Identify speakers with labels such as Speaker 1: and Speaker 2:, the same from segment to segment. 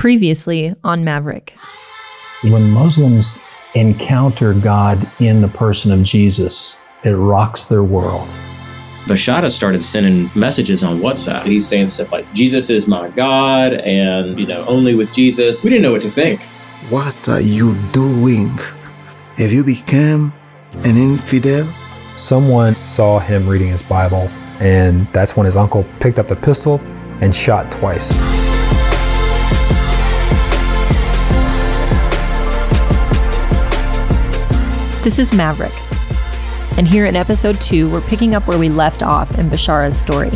Speaker 1: Previously on Maverick.
Speaker 2: When Muslims encounter God in the person of Jesus, it rocks their world.
Speaker 3: Bashara started sending messages on WhatsApp. He's saying stuff like, Jesus is my God, and, you know, only with Jesus. We didn't know what to think.
Speaker 4: What are you doing? Have you become an infidel?
Speaker 5: Someone saw him reading his Bible, and that's when his uncle picked up the pistol and shot twice.
Speaker 1: This is Maverick. And here in episode 2, we're picking up where we left off in Bashara's story.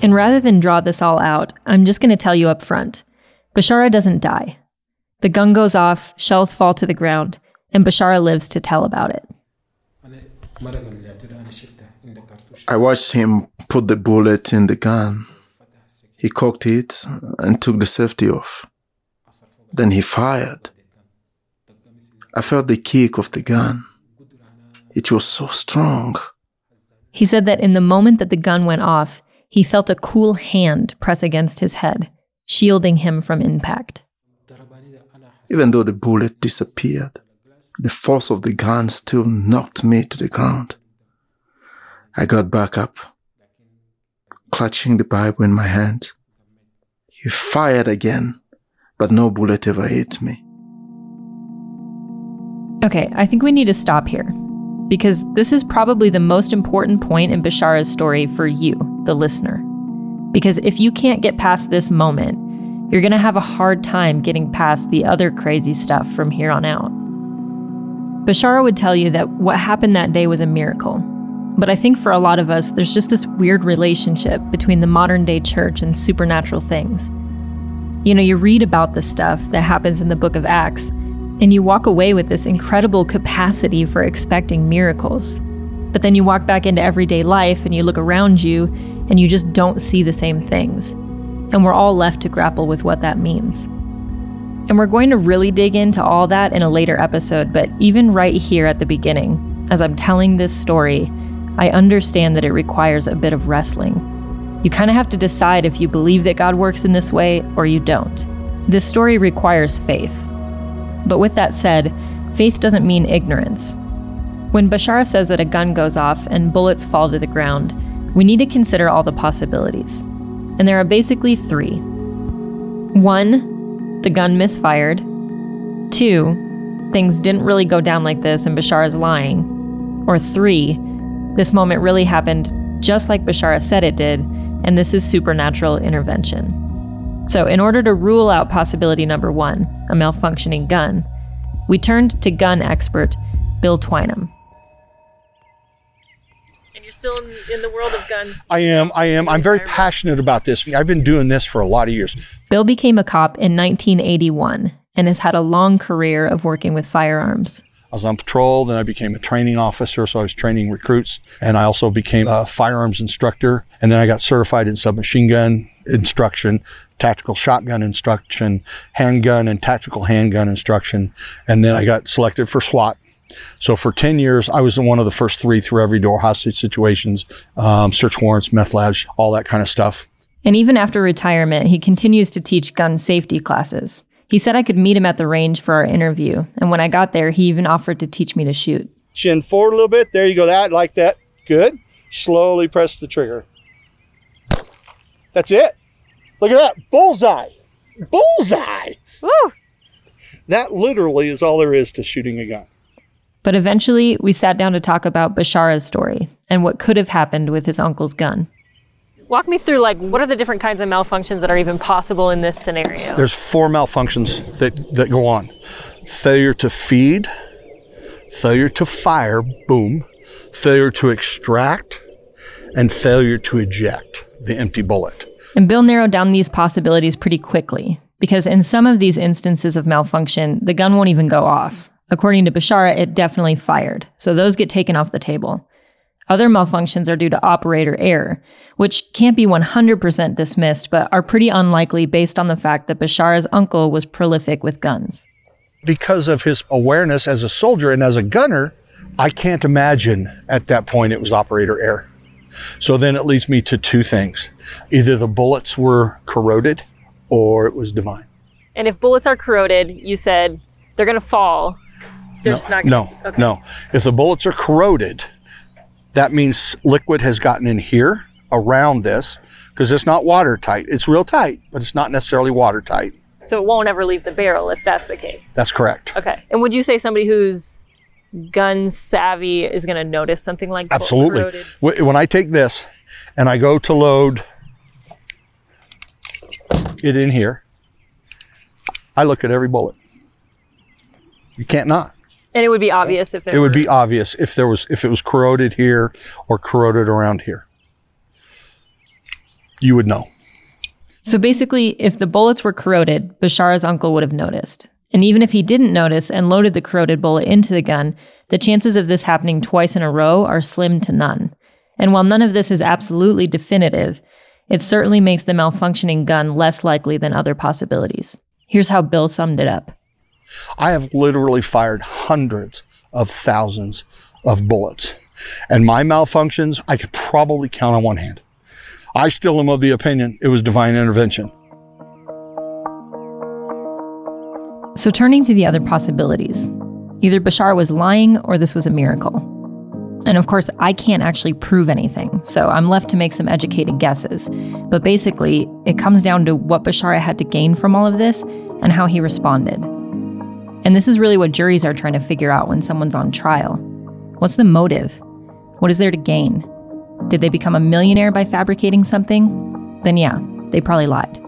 Speaker 1: And rather than draw this all out, I'm just going to tell you up front Bashara doesn't die. The gun goes off, shells fall to the ground, and Bashara lives to tell about it.
Speaker 4: I watched him put the bullet in the gun. He cocked it and took the safety off. Then he fired. I felt the kick of the gun. It was so strong.
Speaker 1: He said that in the moment that the gun went off, he felt a cool hand press against his head, shielding him from impact.
Speaker 4: Even though the bullet disappeared, the force of the gun still knocked me to the ground. I got back up, clutching the Bible in my hands. He fired again, but no bullet ever hit me.
Speaker 1: Okay, I think we need to stop here because this is probably the most important point in Bashara's story for you, the listener. Because if you can't get past this moment, you're going to have a hard time getting past the other crazy stuff from here on out. Bashara would tell you that what happened that day was a miracle. But I think for a lot of us, there's just this weird relationship between the modern day church and supernatural things. You know, you read about the stuff that happens in the book of Acts, and you walk away with this incredible capacity for expecting miracles. But then you walk back into everyday life and you look around you and you just don't see the same things. And we're all left to grapple with what that means. And we're going to really dig into all that in a later episode, but even right here at the beginning, as I'm telling this story, I understand that it requires a bit of wrestling. You kind of have to decide if you believe that God works in this way or you don't. This story requires faith. But with that said, faith doesn't mean ignorance. When Bashara says that a gun goes off and bullets fall to the ground, we need to consider all the possibilities. And there are basically three. One, the gun misfired. Two, things didn't really go down like this and Bashar is lying. Or three, this moment really happened just like Bashara said it did, and this is supernatural intervention. So, in order to rule out possibility number one, a malfunctioning gun, we turned to gun expert Bill Twinem. And you're still in, in the world of guns?
Speaker 6: I am. I am. I'm very passionate about this. I've been doing this for a lot of years.
Speaker 1: Bill became a cop in 1981 and has had a long career of working with firearms.
Speaker 6: I was on patrol, then I became a training officer, so I was training recruits, and I also became a firearms instructor, and then I got certified in submachine gun instruction, tactical shotgun instruction, handgun and tactical handgun instruction, and then I got selected for SWAT. So for 10 years, I was in one of the first three through every door hostage situations, um, search warrants, meth labs, all that kind of stuff.
Speaker 1: And even after retirement, he continues to teach gun safety classes. He said I could meet him at the range for our interview, and when I got there, he even offered to teach me to shoot.
Speaker 6: Chin forward a little bit. There you go. That, like that. Good. Slowly press the trigger. That's it. Look at that. Bullseye. Bullseye.
Speaker 1: Woo!
Speaker 6: That literally is all there is to shooting a gun.
Speaker 1: But eventually, we sat down to talk about Bashara's story and what could have happened with his uncle's gun. Walk me through like what are the different kinds of malfunctions that are even possible in this scenario?
Speaker 6: There's four malfunctions that, that go on. Failure to feed, failure to fire, boom, failure to extract, and failure to eject the empty bullet.
Speaker 1: And Bill narrowed down these possibilities pretty quickly because in some of these instances of malfunction, the gun won't even go off. According to Bashara, it definitely fired, so those get taken off the table. Other malfunctions are due to operator error, which can't be 100% dismissed, but are pretty unlikely based on the fact that Bashara's uncle was prolific with guns.
Speaker 6: Because of his awareness as a soldier and as a gunner, I can't imagine at that point it was operator error. So then it leads me to two things. Either the bullets were corroded or it was divine.
Speaker 1: And if bullets are corroded, you said they're going to fall. They're
Speaker 6: no,
Speaker 1: not
Speaker 6: no,
Speaker 1: gonna, okay.
Speaker 6: no. If the bullets are corroded, that means liquid has gotten in here around this because it's not watertight. It's real tight, but it's not necessarily watertight.
Speaker 1: So it won't ever leave the barrel if that's the case.
Speaker 6: That's correct.
Speaker 1: Okay. And would you say somebody who's gun savvy is going to notice something like
Speaker 6: Absolutely.
Speaker 1: corroded?
Speaker 6: Wh- When I take this and I go to load it in here, I look at every bullet. You can't not.
Speaker 1: And it would be obvious if
Speaker 6: It would be obvious if there was if it was corroded here or corroded around here. You would know.
Speaker 1: So basically, if the bullets were corroded, Bashar's uncle would have noticed. And even if he didn't notice and loaded the corroded bullet into the gun, the chances of this happening twice in a row are slim to none. And while none of this is absolutely definitive, it certainly makes the malfunctioning gun less likely than other possibilities. Here's how Bill summed it up.
Speaker 6: I have literally fired hundreds of thousands of bullets. And my malfunctions, I could probably count on one hand. I still am of the opinion it was divine intervention.
Speaker 1: So, turning to the other possibilities, either Bashar was lying or this was a miracle. And of course, I can't actually prove anything, so I'm left to make some educated guesses. But basically, it comes down to what Bashar had to gain from all of this and how he responded. And this is really what juries are trying to figure out when someone's on trial. What's the motive? What is there to gain? Did they become a millionaire by fabricating something? Then, yeah, they probably lied.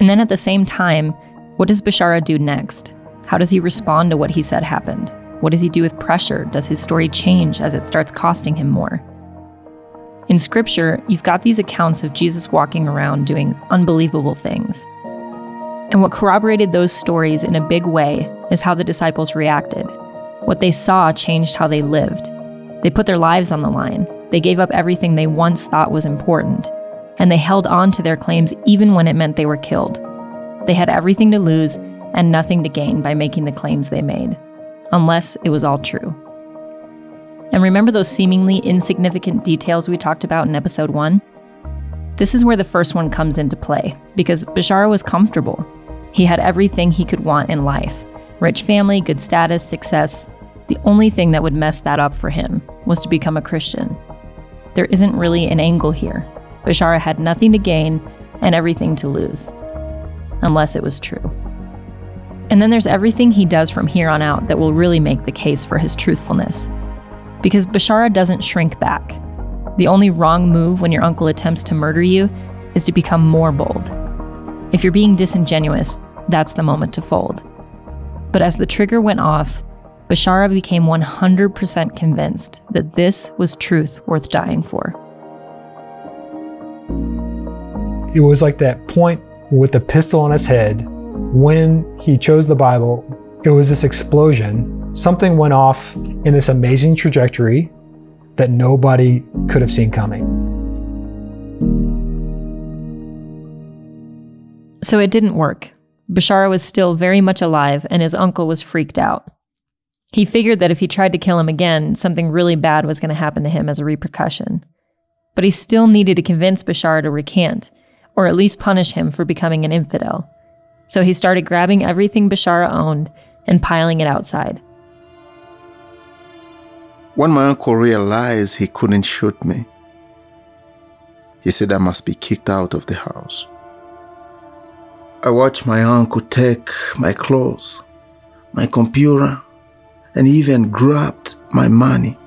Speaker 1: And then at the same time, what does Bashara do next? How does he respond to what he said happened? What does he do with pressure? Does his story change as it starts costing him more? In scripture, you've got these accounts of Jesus walking around doing unbelievable things. And what corroborated those stories in a big way is how the disciples reacted. What they saw changed how they lived. They put their lives on the line. They gave up everything they once thought was important. And they held on to their claims even when it meant they were killed. They had everything to lose and nothing to gain by making the claims they made, unless it was all true. And remember those seemingly insignificant details we talked about in episode 1? This is where the first one comes into play, because Bashara was comfortable. He had everything he could want in life rich family, good status, success. The only thing that would mess that up for him was to become a Christian. There isn't really an angle here. Bashara had nothing to gain and everything to lose unless it was true. And then there's everything he does from here on out that will really make the case for his truthfulness. Because Bashara doesn't shrink back. The only wrong move when your uncle attempts to murder you is to become more bold. If you're being disingenuous, that's the moment to fold. But as the trigger went off, Bashara became 100% convinced that this was truth worth dying for.
Speaker 5: It was like that point with the pistol on his head when he chose the Bible. It was this explosion. Something went off in this amazing trajectory that nobody could have seen coming.
Speaker 1: So it didn't work. Bashara was still very much alive, and his uncle was freaked out. He figured that if he tried to kill him again, something really bad was going to happen to him as a repercussion. But he still needed to convince Bashara to recant, or at least punish him for becoming an infidel. So he started grabbing everything Bashara owned and piling it outside.
Speaker 4: When my uncle realized he couldn't shoot me, he said I must be kicked out of the house. I watched my uncle take my clothes, my computer, and even grabbed my money.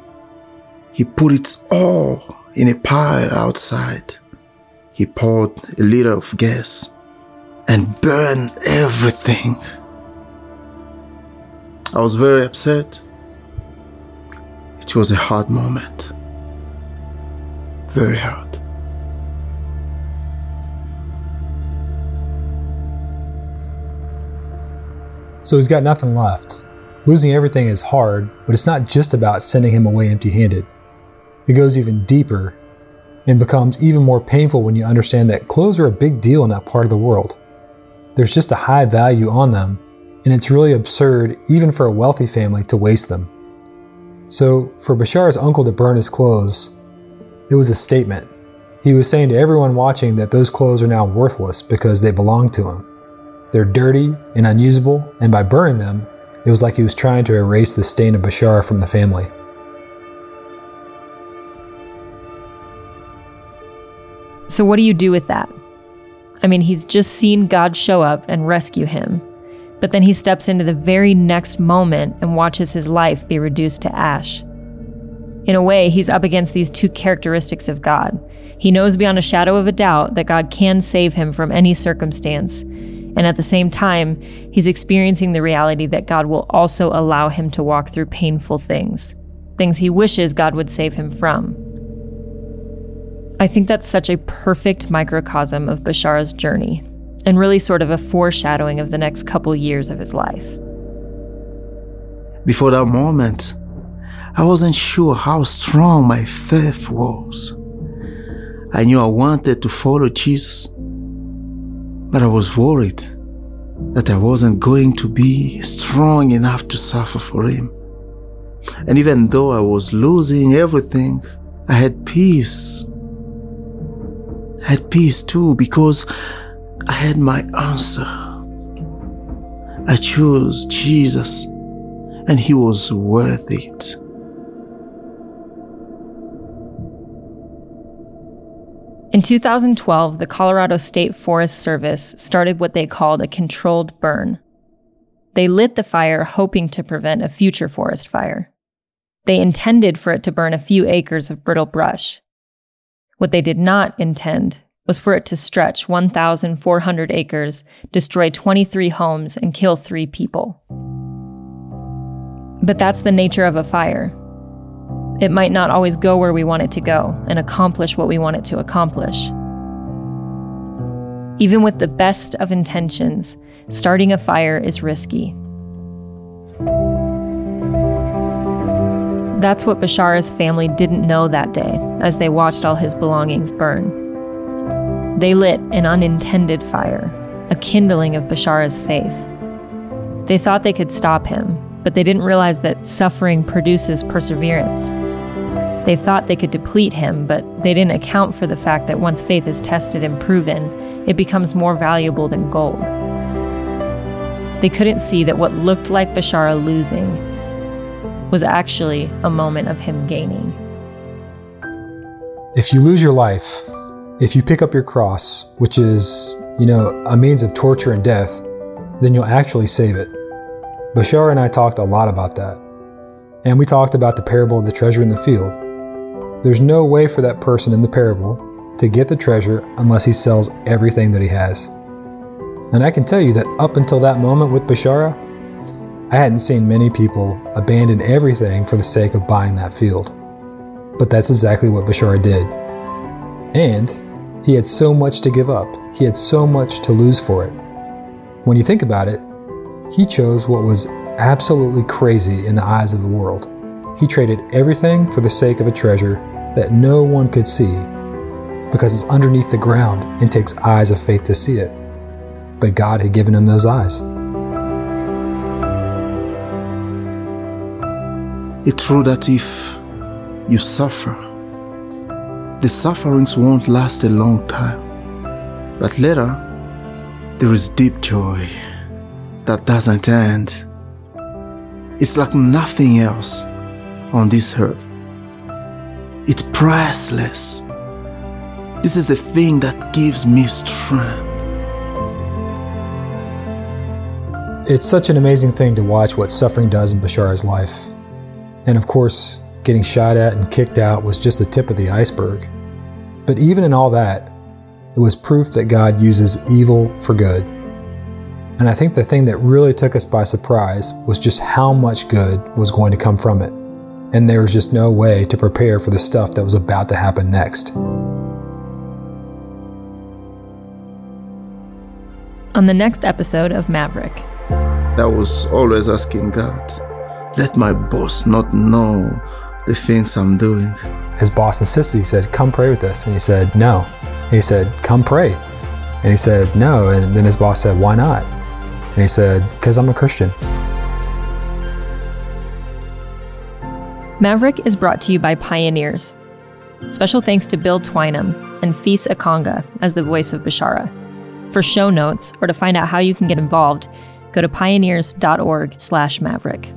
Speaker 4: He put it all in a pile outside. He poured a liter of gas and burned everything. I was very upset. Was a hard moment. Very hard.
Speaker 5: So he's got nothing left. Losing everything is hard, but it's not just about sending him away empty handed. It goes even deeper and becomes even more painful when you understand that clothes are a big deal in that part of the world. There's just a high value on them, and it's really absurd, even for a wealthy family, to waste them. So, for Bashar's uncle to burn his clothes, It was a statement. He was saying to everyone watching that those clothes are now worthless because they belong to him. They're dirty and unusable, and by burning them, it was like he was trying to erase the stain of Bashar from the family.
Speaker 1: So, what do you do with that? I mean, he's just seen God show up and rescue him, but then he steps into the very next moment and watches his life be reduced to ash. In a way, he's up against these two characteristics of God. He knows beyond a shadow of a doubt that God can save him from any circumstance, and at the same time, he's experiencing the reality that God will also allow him to walk through painful things, things he wishes God would save him from. I think that's such a perfect microcosm of Bashar's journey, and really sort of a foreshadowing of the next couple years of his life.
Speaker 4: Before that moment, I wasn't sure how strong my faith was. I knew I wanted to follow Jesus, but I was worried that I wasn't going to be strong enough to suffer for Him. And even though I was losing everything, I had peace. I had peace too because I had my answer. I chose Jesus and He was worth it.
Speaker 1: In 2012, the Colorado State Forest Service started what they called a controlled burn. They lit the fire hoping to prevent a future forest fire. They intended for it to burn a few acres of brittle brush. What they did not intend was for it to stretch 1,400 acres, destroy 23 homes, and kill three people. But that's the nature of a fire. It might not always go where we want it to go and accomplish what we want it to accomplish. Even with the best of intentions, starting a fire is risky. That's what Bashar's family didn't know that day as they watched all his belongings burn. They lit an unintended fire, a kindling of Bashar's faith. They thought they could stop him, but they didn't realize that suffering produces perseverance. They thought they could deplete him, but they didn't account for the fact that once faith is tested and proven, it becomes more valuable than gold. They couldn't see that what looked like Bashara losing was actually a moment of him gaining.
Speaker 5: If you lose your life, if you pick up your cross, which is, you know, a means of torture and death, then you'll actually save it. Bashar and I talked a lot about that. And we talked about the parable of the treasure in the field. There's no way for that person in the parable to get the treasure unless he sells everything that he has. And I can tell you that up until that moment with Bashara, I hadn't seen many people abandon everything for the sake of buying that field. But that's exactly what Bashara did. And he had so much to give up, he had so much to lose for it. When you think about it, he chose what was absolutely crazy in the eyes of the world. He traded everything for the sake of a treasure that no one could see because it's underneath the ground and takes eyes of faith to see it. But God had given him those eyes.
Speaker 4: It's true that if you suffer, the sufferings won't last a long time. But later, there is deep joy that doesn't end. It's like nothing else on this earth. It's priceless. This is the thing that gives me strength.
Speaker 5: It's such an amazing thing to watch what suffering does in Bashar's life. And of course, getting shot at and kicked out was just the tip of the iceberg. But even in all that, it was proof that God uses evil for good. And I think the thing that really took us by surprise was just how much good was going to come from it and there was just no way to prepare for the stuff that was about to happen next.
Speaker 1: On the next episode of Maverick,
Speaker 4: I was always asking God, let my boss not know the things I'm doing.
Speaker 5: His boss insisted, he said, Come pray with us. And he said, No. And he said, Come pray. And he said, No. And then his boss said, Why not? And he said, Because I'm a Christian.
Speaker 1: Maverick is brought to you by Pioneers. Special thanks to Bill Twynham and Fis Akonga as the voice of Bashara. For show notes or to find out how you can get involved, go to pioneers.org/maverick.